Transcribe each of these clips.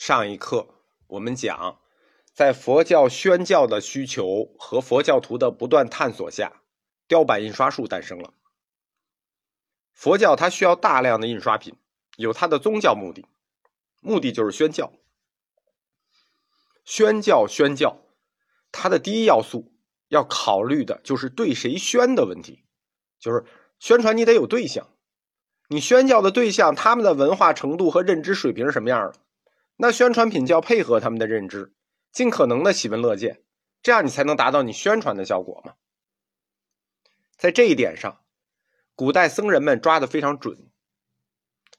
上一课我们讲，在佛教宣教的需求和佛教徒的不断探索下，雕版印刷术诞生了。佛教它需要大量的印刷品，有它的宗教目的，目的就是宣教。宣教宣教，它的第一要素要考虑的就是对谁宣的问题，就是宣传你得有对象，你宣教的对象他们的文化程度和认知水平是什么样的？那宣传品就要配合他们的认知，尽可能的喜闻乐见，这样你才能达到你宣传的效果嘛。在这一点上，古代僧人们抓的非常准。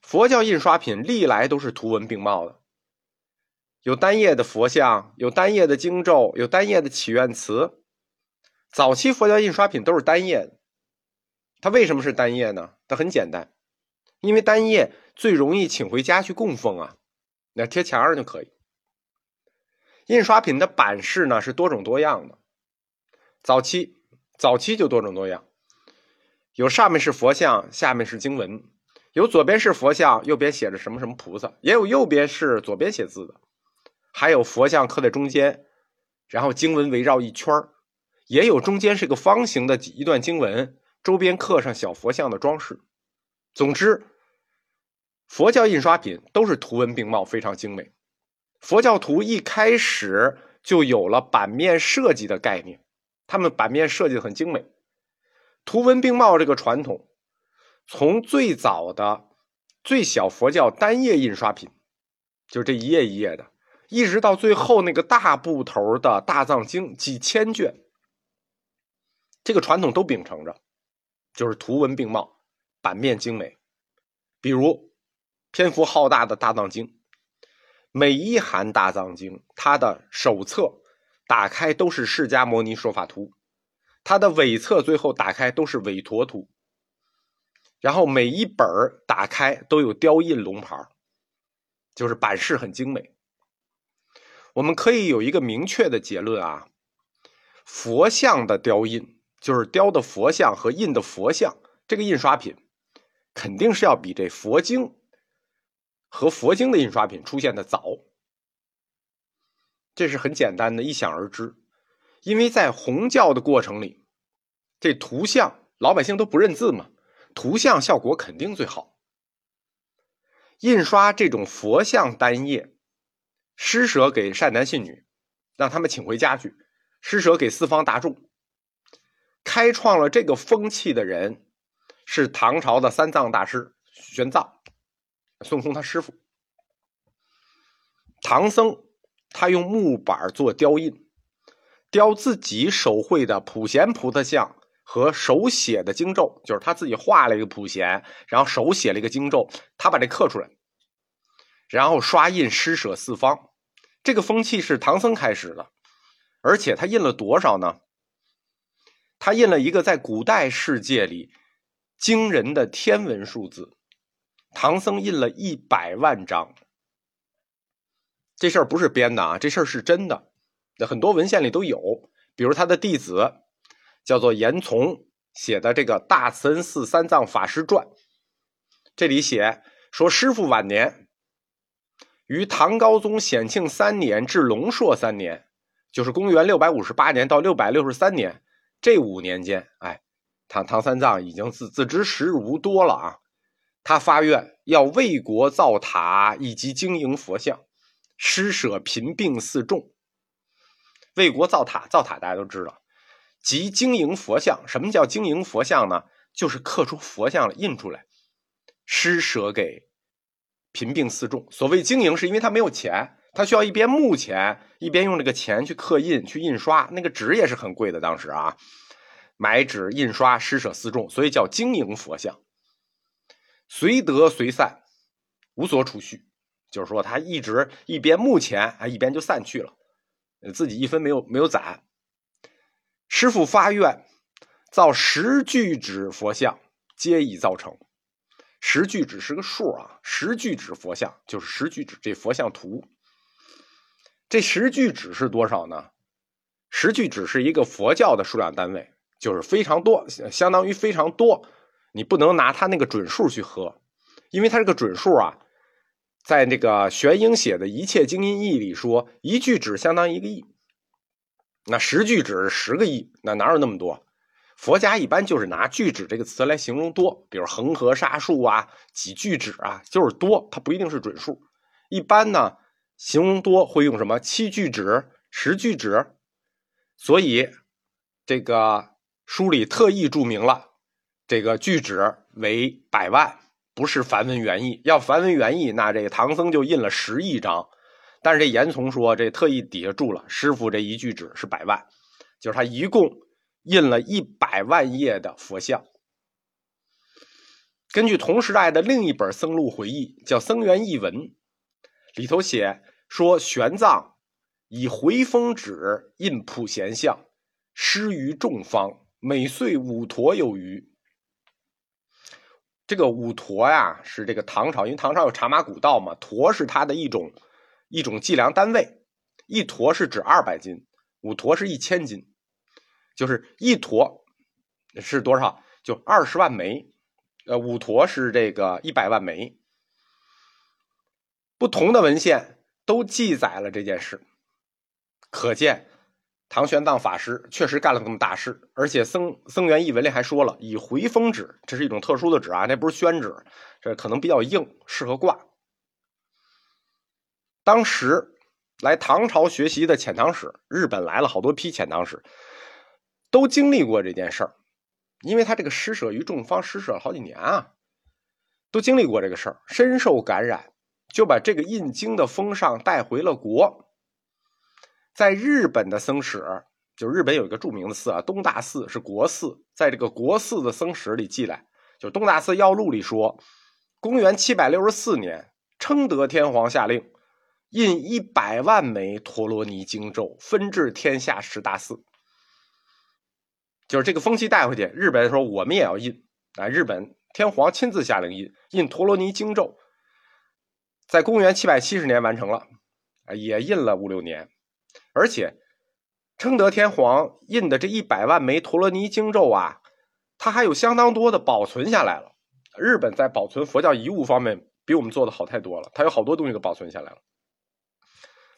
佛教印刷品历来都是图文并茂的，有单页的佛像，有单页的经咒，有单页的祈愿词。早期佛教印刷品都是单页的，它为什么是单页呢？它很简单，因为单页最容易请回家去供奉啊。那贴墙上就可以。印刷品的版式呢是多种多样的，早期早期就多种多样，有上面是佛像，下面是经文；有左边是佛像，右边写着什么什么菩萨；也有右边是左边写字的，还有佛像刻在中间，然后经文围绕一圈也有中间是个方形的一段经文，周边刻上小佛像的装饰。总之。佛教印刷品都是图文并茂，非常精美。佛教徒一开始就有了版面设计的概念，他们版面设计的很精美。图文并茂这个传统，从最早的最小佛教单页印刷品，就这一页一页的，一直到最后那个大部头的大藏经几千卷，这个传统都秉承着，就是图文并茂，版面精美。比如。篇幅浩大的大藏经，每一函大藏经，它的首册打开都是释迦牟尼说法图，它的尾册最后打开都是韦陀图，然后每一本打开都有雕印龙牌，就是版式很精美。我们可以有一个明确的结论啊，佛像的雕印，就是雕的佛像和印的佛像，这个印刷品肯定是要比这佛经。和佛经的印刷品出现的早，这是很简单的，一想而知。因为在弘教的过程里，这图像老百姓都不认字嘛，图像效果肯定最好。印刷这种佛像单页，施舍给善男信女，让他们请回家去，施舍给四方大众。开创了这个风气的人，是唐朝的三藏大师玄奘。孙悟空他师傅唐僧，他用木板做雕印，雕自己手绘的普贤菩萨像和手写的经咒，就是他自己画了一个普贤，然后手写了一个经咒，他把这刻出来，然后刷印施舍四方。这个风气是唐僧开始的，而且他印了多少呢？他印了一个在古代世界里惊人的天文数字。唐僧印了一百万张，这事儿不是编的啊，这事儿是真的。那很多文献里都有，比如他的弟子叫做严从写的这个《大慈恩寺三藏法师传》，这里写说师傅晚年于唐高宗显庆三年至隆朔三年，就是公元六百五十八年到六百六十三年这五年间，哎，唐唐三藏已经自自知时日无多了啊。他发愿要为国造塔以及经营佛像，施舍贫病四众。为国造塔，造塔大家都知道，即经营佛像。什么叫经营佛像呢？就是刻出佛像来，印出来，施舍给贫病四众。所谓经营，是因为他没有钱，他需要一边募钱，一边用这个钱去刻印、去印刷。那个纸也是很贵的，当时啊，买纸、印刷、施舍四众，所以叫经营佛像。随得随散，无所储蓄，就是说他一直一边目前啊，一边就散去了，自己一分没有没有攒。师傅发愿造十具纸佛像，皆已造成。十具纸是个数啊，十具纸佛像就是十具纸这佛像图。这十具纸是多少呢？十具纸是一个佛教的数量单位，就是非常多，相当于非常多。你不能拿它那个准数去喝，因为它这个准数啊，在那个玄英写的一切经音义里说，一句纸相当于一个亿，那十句纸十个亿，那哪有那么多？佛家一般就是拿句纸这个词来形容多，比如恒河沙数啊，几句纸啊，就是多，它不一定是准数。一般呢，形容多会用什么七句纸、十句纸，所以这个书里特意注明了这个巨纸为百万，不是梵文原意。要梵文原意，那这个唐僧就印了十亿张。但是这严从说，这特意底下注了，师傅这一句纸是百万，就是他一共。印了一百万页的佛像。根据同时代的另一本僧录回忆，叫《僧元译文》，里头写说，玄奘以回风纸印普贤像，施于众方，每岁五坨有余。这个五坨呀，是这个唐朝，因为唐朝有茶马古道嘛，坨是它的一种一种计量单位，一坨是指二百斤，五坨是一千斤。就是一坨是多少？就二十万枚，呃，五坨是这个一百万枚。不同的文献都记载了这件事，可见唐玄奘法师确实干了这么大事。而且僧僧元译文里还说了，以回风纸，这是一种特殊的纸啊，那不是宣纸，这可能比较硬，适合挂。当时来唐朝学习的遣唐使，日本来了好多批遣唐使。都经历过这件事儿，因为他这个施舍于众方，施舍了好几年啊，都经历过这个事儿，深受感染，就把这个印经的风尚带回了国。在日本的僧史，就日本有一个著名的寺啊，东大寺是国寺，在这个国寺的僧史里记载，就东大寺要录里说，公元七百六十四年，称德天皇下令，印一百万枚陀罗尼经咒，分至天下十大寺。就是这个风气带回去，日本人说我们也要印啊！日本天皇亲自下令印印陀罗尼经咒，在公元七百七十年完成了，啊，也印了五六年，而且称德天皇印的这一百万枚陀罗尼经咒啊，它还有相当多的保存下来了。日本在保存佛教遗物方面比我们做的好太多了，它有好多东西都保存下来了。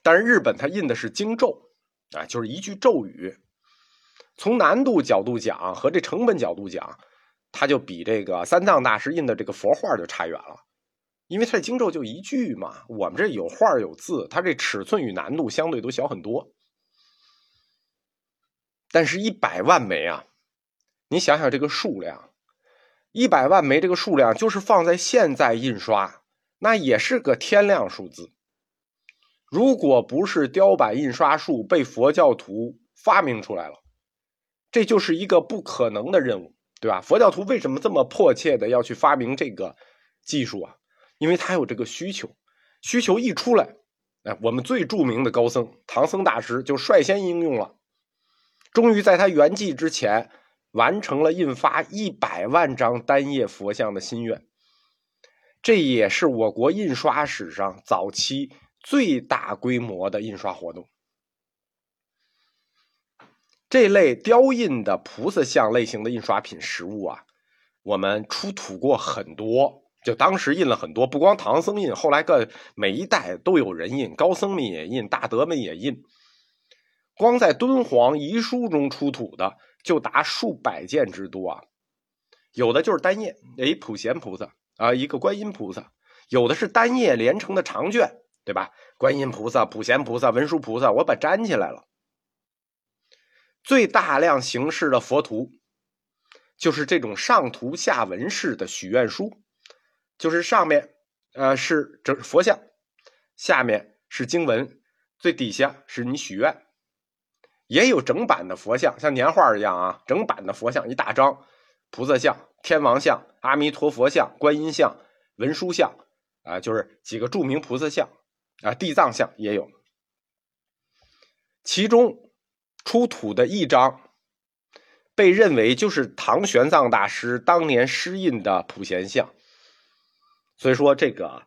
但是日本它印的是经咒啊，就是一句咒语。从难度角度讲和这成本角度讲，它就比这个三藏大师印的这个佛画就差远了，因为它的经咒就一句嘛，我们这有画有字，它这尺寸与难度相对都小很多。但是，一百万枚啊，你想想这个数量，一百万枚这个数量，就是放在现在印刷，那也是个天量数字。如果不是雕版印刷术被佛教徒发明出来了。这就是一个不可能的任务，对吧？佛教徒为什么这么迫切的要去发明这个技术啊？因为他有这个需求，需求一出来，哎，我们最著名的高僧唐僧大师就率先应用了，终于在他圆寂之前完成了印发一百万张单页佛像的心愿。这也是我国印刷史上早期最大规模的印刷活动。这类雕印的菩萨像类型的印刷品实物啊，我们出土过很多。就当时印了很多，不光唐僧印，后来各每一代都有人印，高僧们也印，大德们也印。光在敦煌遗书中出土的就达数百件之多啊。有的就是单页，哎普贤菩萨啊，一个观音菩萨；有的是单页连成的长卷，对吧？观音菩萨、普贤菩萨、文殊菩萨，我把粘起来了。最大量形式的佛图，就是这种上图下文式的许愿书，就是上面呃是这佛像，下面是经文，最底下是你许愿。也有整版的佛像，像年画一样啊，整版的佛像一大张，菩萨像、天王像、阿弥陀佛像、观音像、文殊像啊，就是几个著名菩萨像啊，地藏像也有，其中。出土的一张，被认为就是唐玄奘大师当年施印的普贤像。所以说，这个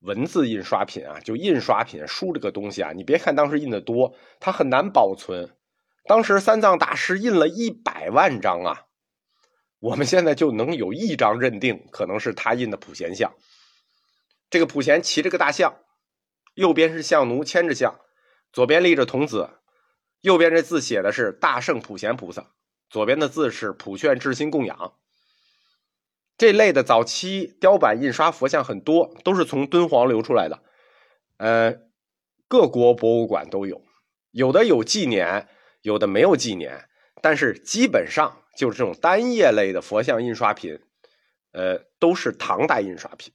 文字印刷品啊，就印刷品书这个东西啊，你别看当时印的多，它很难保存。当时三藏大师印了一百万张啊，我们现在就能有一张认定可能是他印的普贤像。这个普贤骑着个大象，右边是象奴牵着象，左边立着童子，右边这字写的是大圣普贤菩萨，左边的字是普劝至心供养。这类的早期雕版印刷佛像很多，都是从敦煌流出来的，呃，各国博物馆都有，有的有纪年，有的没有纪年，但是基本上就是这种单页类的佛像印刷品，呃，都是唐代印刷品。